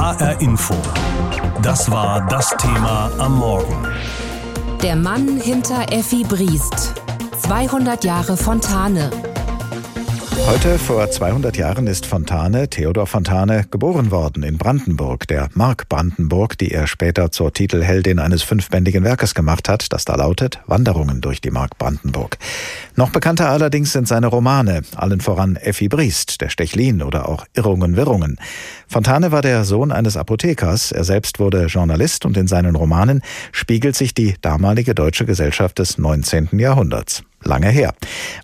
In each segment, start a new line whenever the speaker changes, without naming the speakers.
HR Info. Das war das Thema am Morgen.
Der Mann hinter Effi Briest. 200 Jahre Fontane.
Heute vor 200 Jahren ist Fontane, Theodor Fontane, geboren worden in Brandenburg, der Mark Brandenburg, die er später zur Titelheldin eines fünfbändigen Werkes gemacht hat, das da lautet Wanderungen durch die Mark Brandenburg. Noch bekannter allerdings sind seine Romane, allen voran Effi Briest, der Stechlin oder auch Irrungen Wirrungen. Fontane war der Sohn eines Apothekers, er selbst wurde Journalist und in seinen Romanen spiegelt sich die damalige deutsche Gesellschaft des 19. Jahrhunderts lange her.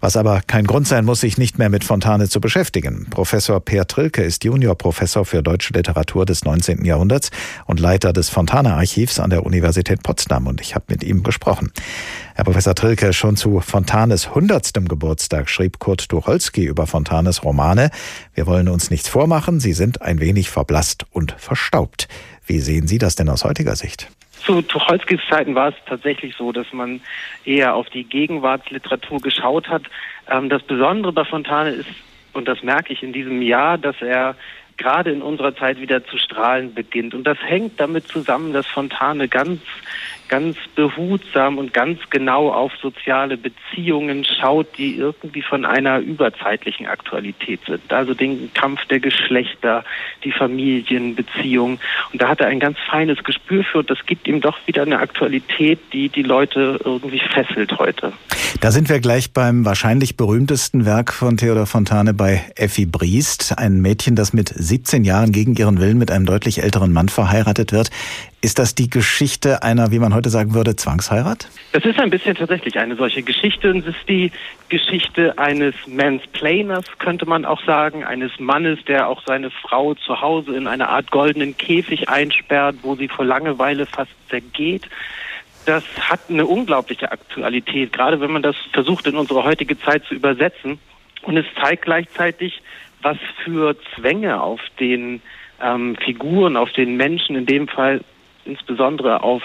Was aber kein Grund sein muss, sich nicht mehr mit Fontane zu beschäftigen. Professor Per Trilke ist Juniorprofessor für deutsche Literatur des 19. Jahrhunderts und Leiter des Fontane-Archivs an der Universität Potsdam und ich habe mit ihm gesprochen. Herr Professor Trilke, schon zu Fontanes hundertstem Geburtstag schrieb Kurt Tucholsky über Fontanes Romane, wir wollen uns nichts vormachen, sie sind ein wenig verblasst und verstaubt. Wie sehen Sie das denn aus heutiger Sicht?
Zu Tucholskys Zeiten war es tatsächlich so, dass man eher auf die Gegenwartsliteratur geschaut hat. Ähm, das Besondere bei Fontane ist, und das merke ich in diesem Jahr, dass er gerade in unserer Zeit wieder zu strahlen beginnt. Und das hängt damit zusammen, dass Fontane ganz ganz behutsam und ganz genau auf soziale Beziehungen schaut, die irgendwie von einer überzeitlichen Aktualität sind. Also den Kampf der Geschlechter, die Familienbeziehungen. Und da hat er ein ganz feines Gespür für und das gibt ihm doch wieder eine Aktualität, die die Leute irgendwie fesselt heute.
Da sind wir gleich beim wahrscheinlich berühmtesten Werk von Theodor Fontane bei Effi Briest, ein Mädchen, das mit 17 Jahren gegen ihren Willen mit einem deutlich älteren Mann verheiratet wird. Ist das die Geschichte einer, wie man heute sagen würde, Zwangsheirat?
Das ist ein bisschen tatsächlich eine solche Geschichte und es ist die Geschichte eines Mansplainers, könnte man auch sagen, eines Mannes, der auch seine Frau zu Hause in eine Art goldenen Käfig einsperrt, wo sie vor Langeweile fast zergeht das hat eine unglaubliche Aktualität, gerade wenn man das versucht in unsere heutige Zeit zu übersetzen. Und es zeigt gleichzeitig, was für Zwänge auf den ähm, Figuren, auf den Menschen, in dem Fall insbesondere auf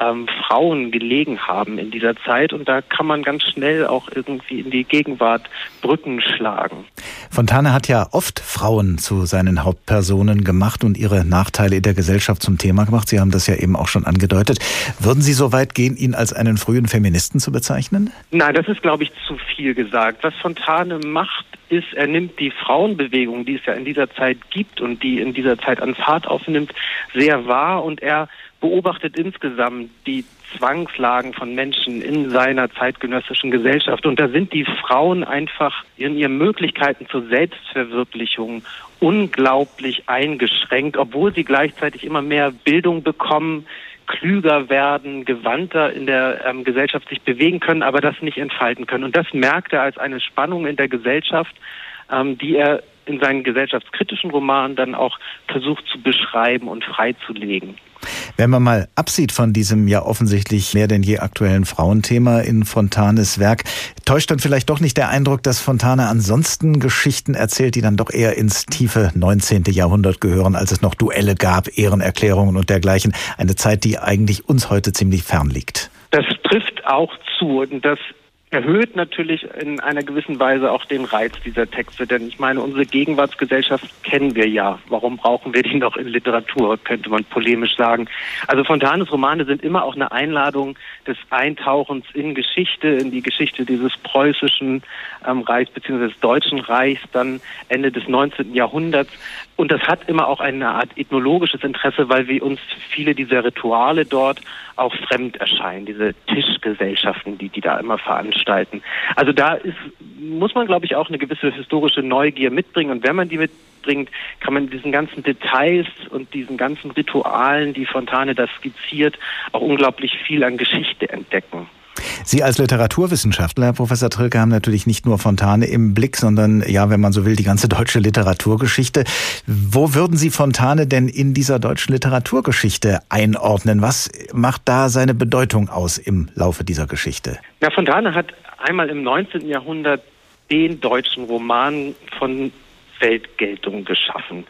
ähm, Frauen gelegen haben in dieser Zeit. Und da kann man ganz schnell auch irgendwie in die Gegenwart Brücken schlagen.
Fontane hat ja oft Frauen zu seinen Hauptpersonen gemacht und ihre Nachteile in der Gesellschaft zum Thema gemacht. Sie haben das ja eben auch schon angedeutet. Würden Sie so weit gehen, ihn als einen frühen Feministen zu bezeichnen?
Nein, das ist, glaube ich, zu viel gesagt. Was Fontane macht, ist, er nimmt die Frauenbewegung, die es ja in dieser Zeit gibt und die in dieser Zeit an Fahrt aufnimmt, sehr wahr und er beobachtet insgesamt die Zwangslagen von Menschen in seiner zeitgenössischen Gesellschaft. Und da sind die Frauen einfach in ihren Möglichkeiten zur Selbstverwirklichung unglaublich eingeschränkt, obwohl sie gleichzeitig immer mehr Bildung bekommen, klüger werden, gewandter in der ähm, Gesellschaft sich bewegen können, aber das nicht entfalten können. Und das merkt er als eine Spannung in der Gesellschaft, ähm, die er in seinen gesellschaftskritischen Romanen dann auch versucht zu beschreiben und freizulegen.
Wenn man mal absieht von diesem ja offensichtlich mehr denn je aktuellen Frauenthema in Fontanes Werk, täuscht dann vielleicht doch nicht der Eindruck, dass Fontane ansonsten Geschichten erzählt, die dann doch eher ins tiefe 19. Jahrhundert gehören, als es noch Duelle gab, Ehrenerklärungen und dergleichen. Eine Zeit, die eigentlich uns heute ziemlich fern liegt.
Das trifft auch zu. Und das erhöht natürlich in einer gewissen Weise auch den Reiz dieser Texte. Denn ich meine, unsere Gegenwartsgesellschaft kennen wir ja. Warum brauchen wir die noch in Literatur, könnte man polemisch sagen. Also Fontanes Romane sind immer auch eine Einladung des Eintauchens in Geschichte, in die Geschichte dieses preußischen ähm, Reichs bzw. des Deutschen Reichs dann Ende des 19. Jahrhunderts. Und das hat immer auch eine Art ethnologisches Interesse, weil wir uns viele dieser Rituale dort auch fremd erscheinen, diese Tischgesellschaften, die die da immer veranstalten. Also da ist, muss man, glaube ich, auch eine gewisse historische Neugier mitbringen. Und wenn man die mitbringt, kann man diesen ganzen Details und diesen ganzen Ritualen, die Fontane da skizziert, auch unglaublich viel an Geschichte entdecken.
Sie als Literaturwissenschaftler, Herr Professor Trilke, haben natürlich nicht nur Fontane im Blick, sondern ja, wenn man so will, die ganze deutsche Literaturgeschichte. Wo würden Sie Fontane denn in dieser deutschen Literaturgeschichte einordnen? Was macht da seine Bedeutung aus im Laufe dieser Geschichte?
Ja, Fontane hat einmal im 19. Jahrhundert den deutschen Roman von Weltgeltung geschaffen.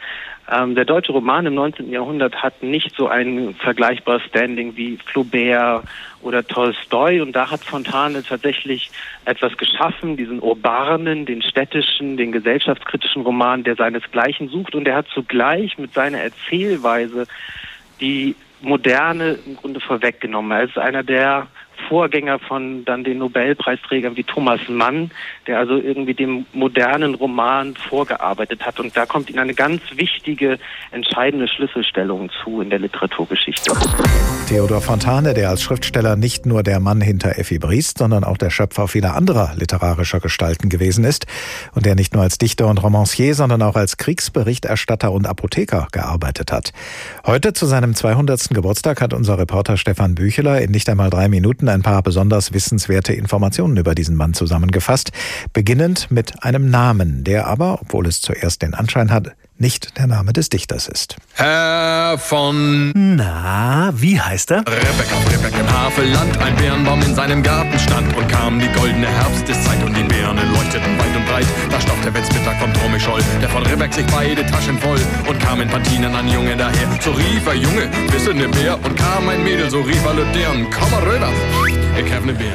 Ähm, der deutsche Roman im 19. Jahrhundert hat nicht so ein vergleichbares Standing wie Flaubert oder Tolstoi und da hat Fontane tatsächlich etwas geschaffen, diesen urbanen, den städtischen, den gesellschaftskritischen Roman, der seinesgleichen sucht und er hat zugleich mit seiner Erzählweise die Moderne im Grunde vorweggenommen. Er ist einer der Vorgänger von dann den Nobelpreisträgern wie Thomas Mann, der also irgendwie dem modernen Roman vorgearbeitet hat. Und da kommt ihnen eine ganz wichtige, entscheidende Schlüsselstellung zu in der Literaturgeschichte.
Theodor Fontane, der als Schriftsteller nicht nur der Mann hinter Effi Briest, sondern auch der Schöpfer vieler anderer literarischer Gestalten gewesen ist und der nicht nur als Dichter und Romancier, sondern auch als Kriegsberichterstatter und Apotheker gearbeitet hat. Heute zu seinem 200. Geburtstag hat unser Reporter Stefan Bücheler in nicht einmal drei Minuten ein paar besonders wissenswerte Informationen über diesen Mann zusammengefasst, beginnend mit einem Namen, der aber, obwohl es zuerst den Anschein hat, nicht der Name des Dichters ist.
Herr von...
Na, wie heißt er?
Rebecca, Rebecca im Havelland, ein Bärenbaum in seinem Garten stand und kam die goldene Herbsteszeit und die Beeren leuchteten weit und breit. Da staufte Wetzmittag vom Tromischoll, der von Rebeck sich beide Taschen voll und kam in Pantinen an Junge daher. So rief er Junge, wissende Bär und kam ein Mädel, so rief er deren, komm mal rüber.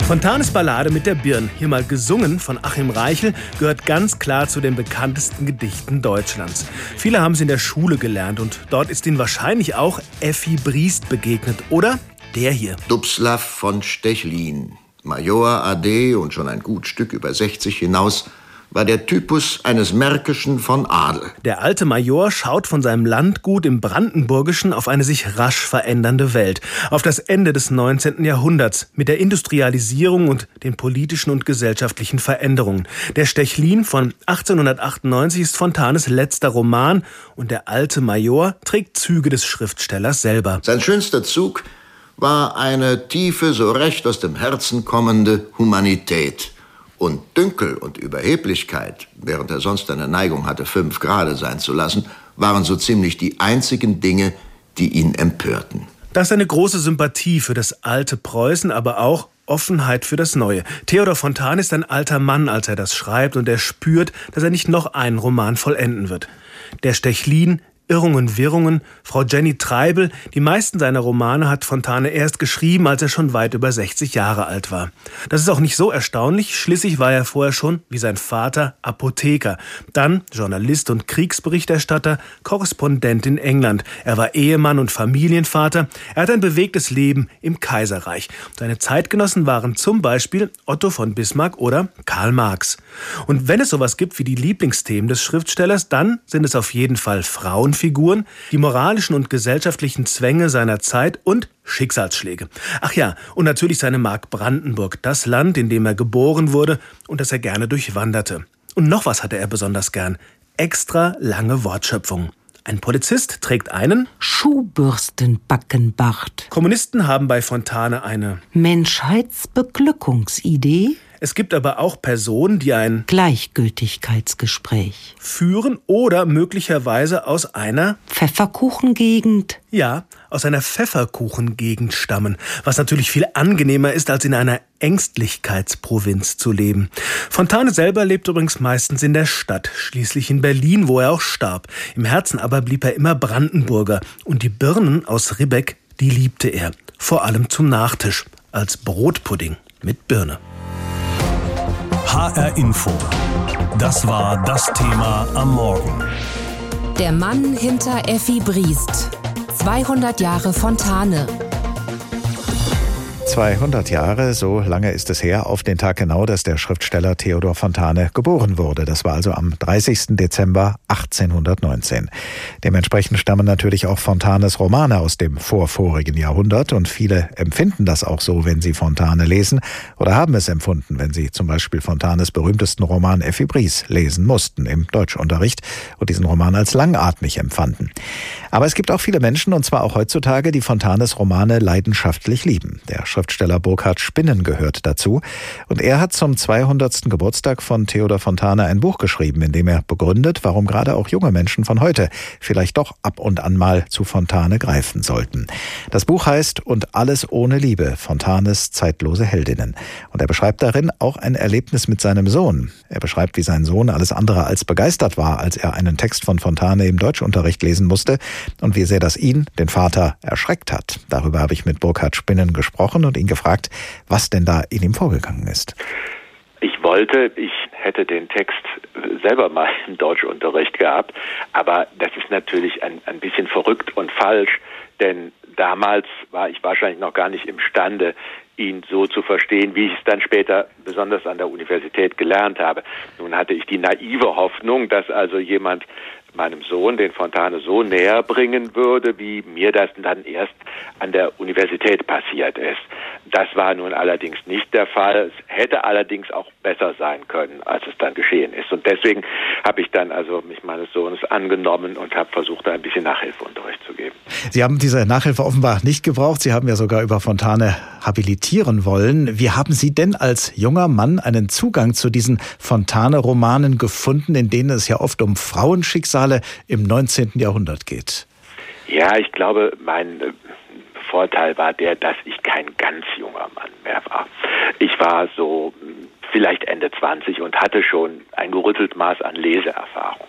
Fontanes Ballade mit der Birn, hier mal gesungen von Achim Reichel, gehört ganz klar zu den bekanntesten Gedichten Deutschlands. Viele haben es in der Schule gelernt und dort ist ihnen wahrscheinlich auch Effi Briest begegnet, oder? Der hier.
Dubslav von Stechlin, Major AD und schon ein gut Stück über 60 hinaus, war der Typus eines Märkischen von Adel.
Der alte Major schaut von seinem Landgut im Brandenburgischen auf eine sich rasch verändernde Welt, auf das Ende des 19. Jahrhunderts mit der Industrialisierung und den politischen und gesellschaftlichen Veränderungen. Der Stechlin von 1898 ist Fontanes letzter Roman und der alte Major trägt Züge des Schriftstellers selber.
Sein schönster Zug war eine tiefe, so recht aus dem Herzen kommende Humanität. Und Dünkel und Überheblichkeit, während er sonst eine Neigung hatte, fünf Grade sein zu lassen, waren so ziemlich die einzigen Dinge, die ihn empörten.
Das ist eine große Sympathie für das alte Preußen, aber auch Offenheit für das Neue. Theodor Fontan ist ein alter Mann, als er das schreibt, und er spürt, dass er nicht noch einen Roman vollenden wird. Der Stechlin Irrungen, Wirrungen, Frau Jenny Treibel, die meisten seiner Romane hat Fontane erst geschrieben, als er schon weit über 60 Jahre alt war. Das ist auch nicht so erstaunlich, schließlich war er vorher schon, wie sein Vater, Apotheker, dann Journalist und Kriegsberichterstatter, Korrespondent in England. Er war Ehemann und Familienvater, er hat ein bewegtes Leben im Kaiserreich. Seine Zeitgenossen waren zum Beispiel Otto von Bismarck oder Karl Marx. Und wenn es sowas gibt wie die Lieblingsthemen des Schriftstellers, dann sind es auf jeden Fall Frauen, Figuren, die moralischen und gesellschaftlichen Zwänge seiner Zeit und Schicksalsschläge. Ach ja, und natürlich seine Mark Brandenburg, das Land, in dem er geboren wurde und das er gerne durchwanderte. Und noch was hatte er besonders gern. Extra lange Wortschöpfungen. Ein Polizist trägt einen
Schuhbürstenbackenbart.
Kommunisten haben bei Fontane eine
Menschheitsbeglückungsidee.
Es gibt aber auch Personen, die ein
Gleichgültigkeitsgespräch
führen oder möglicherweise aus einer
Pfefferkuchengegend.
Ja, aus einer Pfefferkuchengegend stammen, was natürlich viel angenehmer ist, als in einer Ängstlichkeitsprovinz zu leben. Fontane selber lebt übrigens meistens in der Stadt, schließlich in Berlin, wo er auch starb. Im Herzen aber blieb er immer Brandenburger und die Birnen aus Ribbeck, die liebte er, vor allem zum Nachtisch, als Brotpudding mit Birne.
HR Info. Das war das Thema am Morgen.
Der Mann hinter Effi Briest. 200 Jahre Fontane.
200 Jahre, so lange ist es her, auf den Tag genau, dass der Schriftsteller Theodor Fontane geboren wurde. Das war also am 30. Dezember 1819. Dementsprechend stammen natürlich auch Fontanes Romane aus dem vorvorigen Jahrhundert und viele empfinden das auch so, wenn sie Fontane lesen oder haben es empfunden, wenn sie zum Beispiel Fontanes berühmtesten Roman Effi Bries lesen mussten im Deutschunterricht und diesen Roman als langatmig empfanden. Aber es gibt auch viele Menschen, und zwar auch heutzutage, die Fontanes Romane leidenschaftlich lieben. Der Schriftsteller Burkhard Spinnen gehört dazu. Und er hat zum 200. Geburtstag von Theodor Fontane ein Buch geschrieben, in dem er begründet, warum gerade auch junge Menschen von heute vielleicht doch ab und an mal zu Fontane greifen sollten. Das Buch heißt Und alles ohne Liebe, Fontanes zeitlose Heldinnen. Und er beschreibt darin auch ein Erlebnis mit seinem Sohn. Er beschreibt, wie sein Sohn alles andere als begeistert war, als er einen Text von Fontane im Deutschunterricht lesen musste und wie sehr das ihn, den Vater, erschreckt hat. Darüber habe ich mit Burkhard Spinnen gesprochen und ihn gefragt, was denn da in ihm vorgegangen ist.
Ich wollte, ich hätte den Text selber mal im Deutschunterricht gehabt, aber das ist natürlich ein, ein bisschen verrückt und falsch, denn damals war ich wahrscheinlich noch gar nicht imstande, ihn so zu verstehen, wie ich es dann später besonders an der Universität gelernt habe. Nun hatte ich die naive Hoffnung, dass also jemand meinem Sohn den Fontane so näher bringen würde, wie mir das dann erst an der Universität passiert ist. Das war nun allerdings nicht der Fall. Es hätte allerdings auch besser sein können, als es dann geschehen ist. Und deswegen habe ich dann also mich meines Sohnes angenommen und habe versucht, ein bisschen Nachhilfeunterricht zu geben.
Sie haben diese Nachhilfe offenbar nicht gebraucht. Sie haben ja sogar über Fontane habilitieren wollen. Wie haben Sie denn als junger Mann einen Zugang zu diesen Fontane-Romanen gefunden, in denen es ja oft um Frauenschicksale im 19. Jahrhundert geht?
Ja, ich glaube, mein äh, Vorteil war der, dass ich kein ganz junger Mann mehr war. Ich war so hm, vielleicht Ende 20 und hatte schon ein gerüttelt Maß an Leseerfahrung.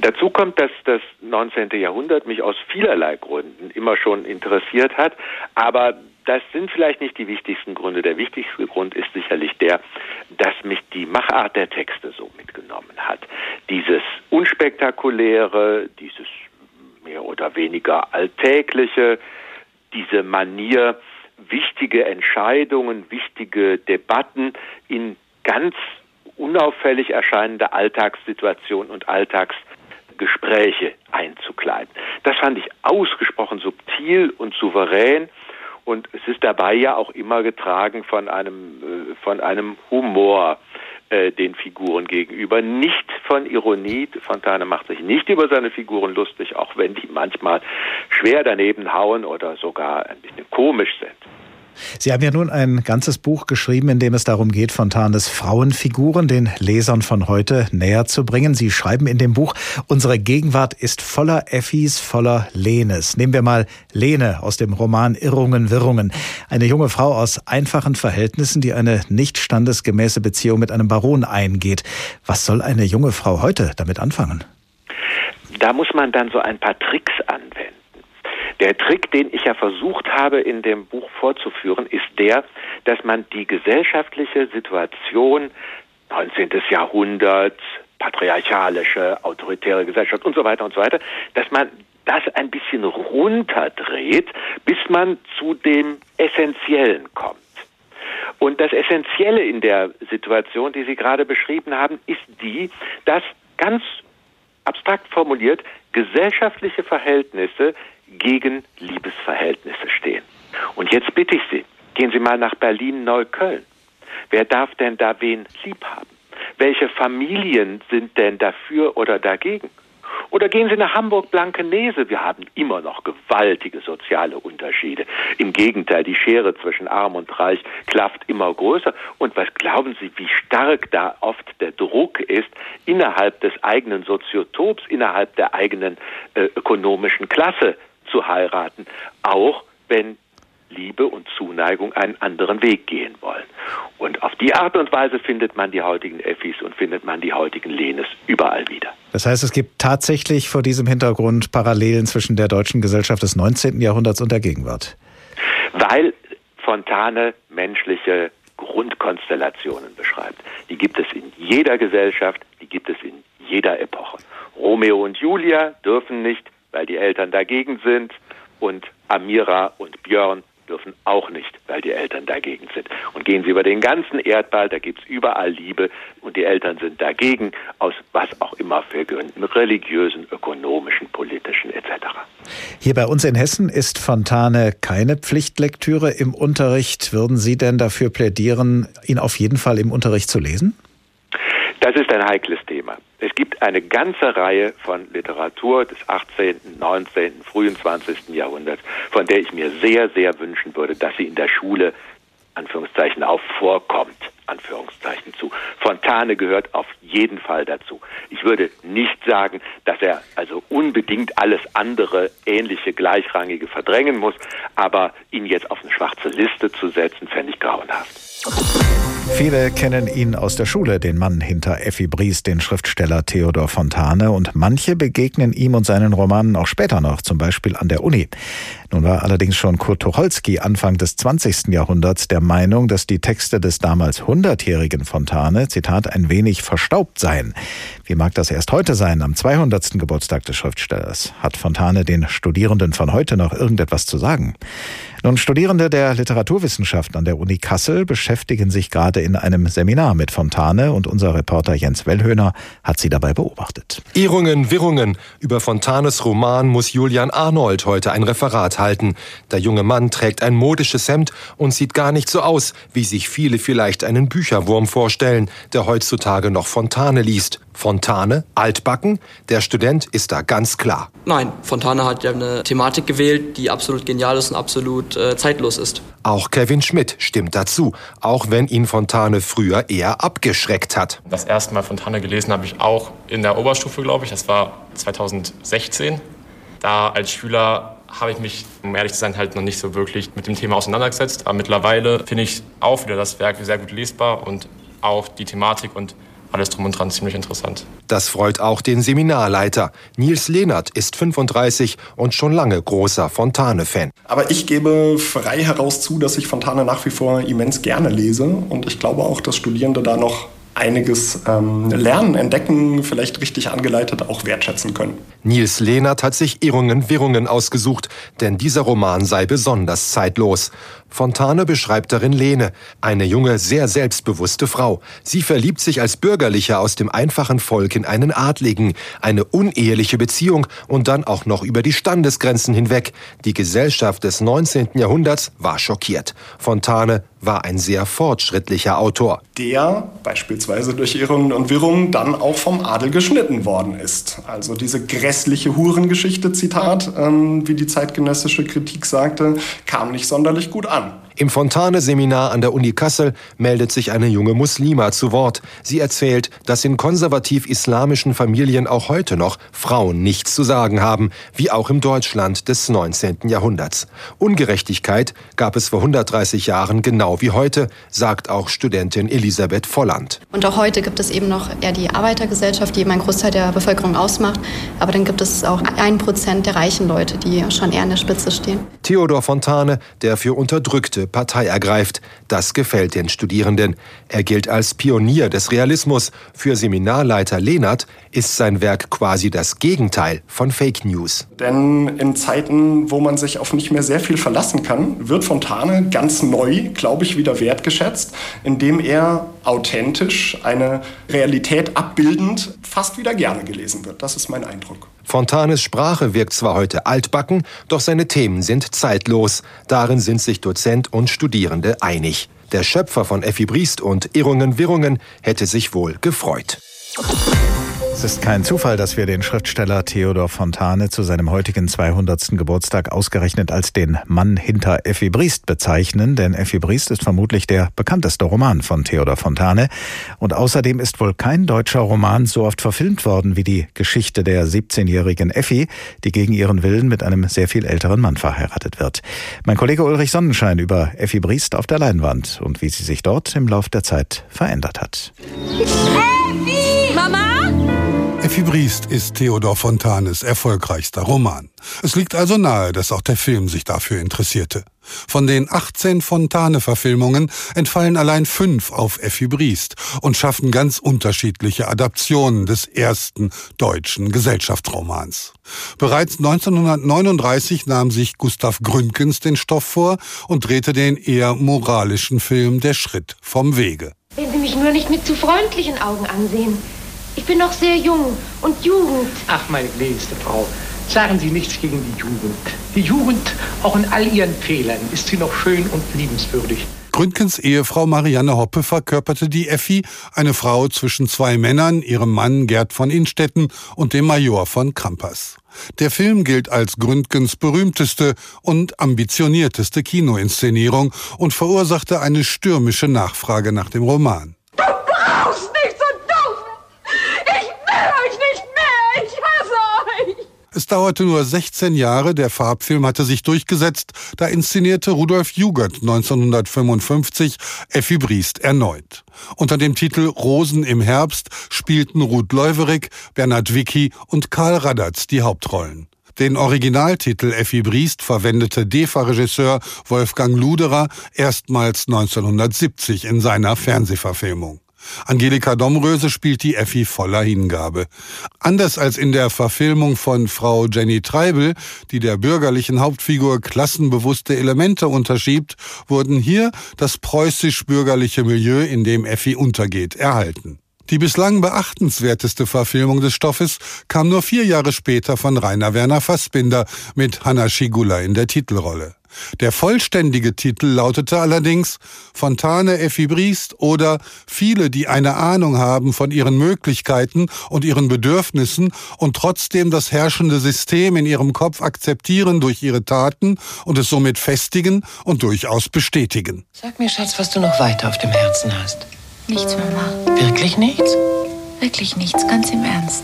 Dazu kommt, dass das 19. Jahrhundert mich aus vielerlei Gründen immer schon interessiert hat, aber das sind vielleicht nicht die wichtigsten Gründe. Der wichtigste Grund ist sicherlich der, dass mich die Machart der Texte so mitgenommen hat. Dieses unspektakuläre, dieses mehr oder weniger alltägliche, diese Manier, wichtige Entscheidungen, wichtige Debatten in ganz unauffällig erscheinende Alltagssituationen und Alltagsgespräche einzukleiden. Das fand ich ausgesprochen subtil und souverän und es ist dabei ja auch immer getragen von einem, äh, von einem Humor äh, den Figuren gegenüber, nicht von Ironie. Fontane macht sich nicht über seine Figuren lustig, auch wenn die manchmal schwer daneben hauen oder sogar ein bisschen komisch sind.
Sie haben ja nun ein ganzes Buch geschrieben, in dem es darum geht, Fontanes Frauenfiguren den Lesern von heute näher zu bringen. Sie schreiben in dem Buch, unsere Gegenwart ist voller Effis, voller Lenes. Nehmen wir mal Lene aus dem Roman Irrungen, Wirrungen. Eine junge Frau aus einfachen Verhältnissen, die eine nicht standesgemäße Beziehung mit einem Baron eingeht. Was soll eine junge Frau heute damit anfangen?
Da muss man dann so ein paar Tricks anwenden. Der Trick, den ich ja versucht habe in dem Buch vorzuführen, ist der, dass man die gesellschaftliche Situation 19. Jahrhundert, patriarchalische, autoritäre Gesellschaft und so weiter und so weiter, dass man das ein bisschen runterdreht, bis man zu dem Essentiellen kommt. Und das Essentielle in der Situation, die Sie gerade beschrieben haben, ist die, dass ganz abstrakt formuliert gesellschaftliche Verhältnisse gegen Liebesverhältnisse stehen. Und jetzt bitte ich Sie, gehen Sie mal nach Berlin-Neukölln. Wer darf denn da wen lieb haben? Welche Familien sind denn dafür oder dagegen? Oder gehen Sie nach Hamburg-Blankenese. Wir haben immer noch gewaltige soziale Unterschiede. Im Gegenteil, die Schere zwischen Arm und Reich klafft immer größer. Und was glauben Sie, wie stark da oft der Druck ist innerhalb des eigenen Soziotops, innerhalb der eigenen äh, ökonomischen Klasse zu heiraten, auch wenn Liebe und Zuneigung einen anderen Weg gehen wollen. Und auf die Art und Weise findet man die heutigen Effis und findet man die heutigen Lenes überall wieder.
Das heißt, es gibt tatsächlich vor diesem Hintergrund Parallelen zwischen der deutschen Gesellschaft des 19. Jahrhunderts und der Gegenwart.
Weil Fontane menschliche Grundkonstellationen beschreibt. Die gibt es in jeder Gesellschaft, die gibt es in jeder Epoche. Romeo und Julia dürfen nicht weil die Eltern dagegen sind und Amira und Björn dürfen auch nicht, weil die Eltern dagegen sind. Und gehen Sie über den ganzen Erdball, da gibt es überall Liebe und die Eltern sind dagegen, aus was auch immer für Gründen, religiösen, ökonomischen, politischen etc.
Hier bei uns in Hessen ist Fontane keine Pflichtlektüre im Unterricht. Würden Sie denn dafür plädieren, ihn auf jeden Fall im Unterricht zu lesen?
Das ist ein heikles Thema. Es gibt eine ganze Reihe von Literatur des 18., 19., frühen 20. Jahrhunderts, von der ich mir sehr, sehr wünschen würde, dass sie in der Schule Anführungszeichen auch vorkommt, Anführungszeichen zu. Fontane gehört auf jeden Fall dazu. Ich würde nicht sagen, dass er also unbedingt alles andere ähnliche gleichrangige verdrängen muss, aber ihn jetzt auf eine schwarze Liste zu setzen, fände ich grauenhaft.
Viele kennen ihn aus der Schule, den Mann hinter Effi Bries, den Schriftsteller Theodor Fontane, und manche begegnen ihm und seinen Romanen auch später noch, zum Beispiel an der Uni. Nun war allerdings schon Kurt Tucholsky Anfang des 20. Jahrhunderts der Meinung, dass die Texte des damals hundertjährigen Fontane, Zitat, ein wenig verstaubt seien. Wie mag das erst heute sein, am 200. Geburtstag des Schriftstellers? Hat Fontane den Studierenden von heute noch irgendetwas zu sagen? Nun, Studierende der Literaturwissenschaften an der Uni Kassel beschäftigen sich gerade in einem Seminar mit Fontane und unser Reporter Jens Wellhöhner hat sie dabei beobachtet.
Irrungen, Wirrungen. Über Fontanes Roman muss Julian Arnold heute ein Referat halten. Der junge Mann trägt ein modisches Hemd und sieht gar nicht so aus, wie sich viele vielleicht einen Bücherwurm vorstellen, der heutzutage noch Fontane liest. Fontane, altbacken, der Student ist da ganz klar.
Nein, Fontane hat ja eine Thematik gewählt, die absolut genial ist und absolut äh, zeitlos ist.
Auch Kevin Schmidt stimmt dazu, auch wenn ihn Fontane früher eher abgeschreckt hat.
Das erste Mal Fontane gelesen habe ich auch in der Oberstufe, glaube ich. Das war 2016. Da als Schüler habe ich mich, um ehrlich zu sein, halt noch nicht so wirklich mit dem Thema auseinandergesetzt. Aber mittlerweile finde ich auch wieder das Werk sehr gut lesbar und auch die Thematik und alles drum und dran ziemlich interessant.
Das freut auch den Seminarleiter. Nils Lehnert ist 35 und schon lange großer Fontane-Fan.
Aber ich gebe frei heraus zu, dass ich Fontane nach wie vor immens gerne lese. Und ich glaube auch, dass Studierende da noch einiges ähm, lernen, entdecken, vielleicht richtig angeleitet auch wertschätzen können.
Nils Lehnert hat sich Irrungen, Wirrungen ausgesucht, denn dieser Roman sei besonders zeitlos. Fontane beschreibt darin Lene, eine junge, sehr selbstbewusste Frau. Sie verliebt sich als Bürgerlicher aus dem einfachen Volk in einen Adligen, eine uneheliche Beziehung und dann auch noch über die Standesgrenzen hinweg. Die Gesellschaft des 19. Jahrhunderts war schockiert. Fontane war ein sehr fortschrittlicher Autor.
Der beispielsweise durch Irrungen und Wirrungen dann auch vom Adel geschnitten worden ist. Also diese grässliche Hurengeschichte, Zitat, ähm, wie die zeitgenössische Kritik sagte, kam nicht sonderlich gut an.
Im Fontane-Seminar an der Uni Kassel meldet sich eine junge Muslima zu Wort. Sie erzählt, dass in konservativ-islamischen Familien auch heute noch Frauen nichts zu sagen haben, wie auch im Deutschland des 19. Jahrhunderts. Ungerechtigkeit gab es vor 130 Jahren genau wie heute, sagt auch Studentin Elisabeth Volland.
Und auch heute gibt es eben noch eher die Arbeitergesellschaft, die eben einen Großteil der Bevölkerung ausmacht. Aber dann gibt es auch ein Prozent der reichen Leute, die schon eher an der Spitze stehen.
Theodor Fontane, der für Unterdrückte Partei ergreift. Das gefällt den Studierenden. Er gilt als Pionier des Realismus. Für Seminarleiter Lehnert ist sein Werk quasi das Gegenteil von Fake News.
Denn in Zeiten, wo man sich auf nicht mehr sehr viel verlassen kann, wird Fontane ganz neu, glaube ich, wieder wertgeschätzt, indem er authentisch eine Realität abbildend fast wieder gerne gelesen wird. Das ist mein Eindruck.
Fontanes Sprache wirkt zwar heute altbacken, doch seine Themen sind zeitlos. Darin sind sich Dozent und Studierende einig. Der Schöpfer von Effi Briest und Irrungen Wirrungen hätte sich wohl gefreut.
Es ist kein Zufall, dass wir den Schriftsteller Theodor Fontane zu seinem heutigen 200. Geburtstag ausgerechnet als den Mann hinter Effi Briest bezeichnen, denn Effi Briest ist vermutlich der bekannteste Roman von Theodor Fontane. Und außerdem ist wohl kein deutscher Roman so oft verfilmt worden wie die Geschichte der 17-jährigen Effi, die gegen ihren Willen mit einem sehr viel älteren Mann verheiratet wird. Mein Kollege Ulrich Sonnenschein über Effi Briest auf der Leinwand und wie sie sich dort im Lauf der Zeit verändert hat.
Effi! Mama?
Effi Briest ist Theodor Fontanes erfolgreichster Roman. Es liegt also nahe, dass auch der Film sich dafür interessierte. Von den 18 Fontane-Verfilmungen entfallen allein fünf auf Effi Briest und schaffen ganz unterschiedliche Adaptionen des ersten deutschen Gesellschaftsromans. Bereits 1939 nahm sich Gustav Gründgens den Stoff vor und drehte den eher moralischen Film Der Schritt vom Wege.
Wenn Sie mich nur nicht mit zu freundlichen Augen ansehen. Ich bin noch sehr jung und Jugend.
Ach, meine gnädigste Frau, sagen Sie nichts gegen die Jugend. Die Jugend, auch in all ihren Fehlern, ist sie noch schön und liebenswürdig.
Gründgens Ehefrau Marianne Hoppe verkörperte die Effi, eine Frau zwischen zwei Männern, ihrem Mann Gerd von Innstetten und dem Major von Krampas. Der Film gilt als Gründgens berühmteste und ambitionierteste Kinoinszenierung und verursachte eine stürmische Nachfrage nach dem Roman.
Du brauchst nicht so doof! Ich will euch nicht mehr! Ich hasse euch!
Es dauerte nur 16 Jahre, der Farbfilm hatte sich durchgesetzt, da inszenierte Rudolf Jugert 1955 Effi Briest erneut. Unter dem Titel Rosen im Herbst spielten Ruth Leuwerig, Bernhard Wicki und Karl Radatz die Hauptrollen. Den Originaltitel Effi Briest verwendete DEFA-Regisseur Wolfgang Luderer erstmals 1970 in seiner Fernsehverfilmung. Angelika Domröse spielt die Effi voller Hingabe. Anders als in der Verfilmung von Frau Jenny Treibel, die der bürgerlichen Hauptfigur klassenbewusste Elemente unterschiebt, wurden hier das preußisch-bürgerliche Milieu, in dem Effi untergeht, erhalten. Die bislang beachtenswerteste Verfilmung des Stoffes kam nur vier Jahre später von Rainer Werner Fassbinder mit Hanna Schigula in der Titelrolle. Der vollständige Titel lautete allerdings Fontane Effi Briest oder Viele, die eine Ahnung haben von ihren Möglichkeiten und ihren Bedürfnissen und trotzdem das herrschende System in ihrem Kopf akzeptieren durch ihre Taten und es somit festigen und durchaus bestätigen.
Sag mir, Schatz, was du noch weiter auf dem Herzen hast.
Nichts, Mama.
Wirklich nichts?
Wirklich nichts, ganz im Ernst.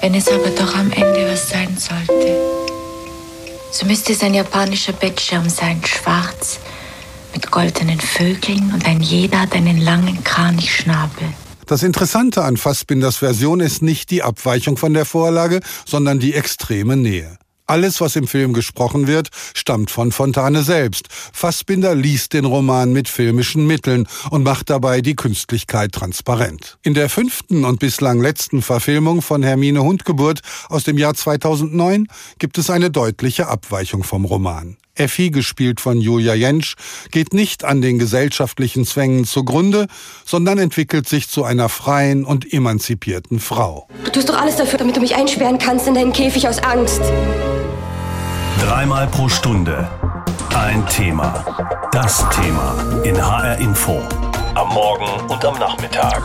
Wenn es aber doch am Ende was sein sollte, so müsste es ein japanischer Bettschirm sein, schwarz, mit goldenen Vögeln und ein jeder hat einen langen Kranichschnabel.
Das Interessante an Fassbinders Version ist nicht die Abweichung von der Vorlage, sondern die extreme Nähe. Alles, was im Film gesprochen wird, stammt von Fontane selbst. Fassbinder liest den Roman mit filmischen Mitteln und macht dabei die Künstlichkeit transparent. In der fünften und bislang letzten Verfilmung von Hermine Hundgeburt aus dem Jahr 2009 gibt es eine deutliche Abweichung vom Roman. Effi, gespielt von Julia Jentsch, geht nicht an den gesellschaftlichen Zwängen zugrunde, sondern entwickelt sich zu einer freien und emanzipierten Frau.
Du tust doch alles dafür, damit du mich einsperren kannst in deinen Käfig aus Angst.
Dreimal pro Stunde ein Thema. Das Thema in HR Info. Am Morgen und am Nachmittag.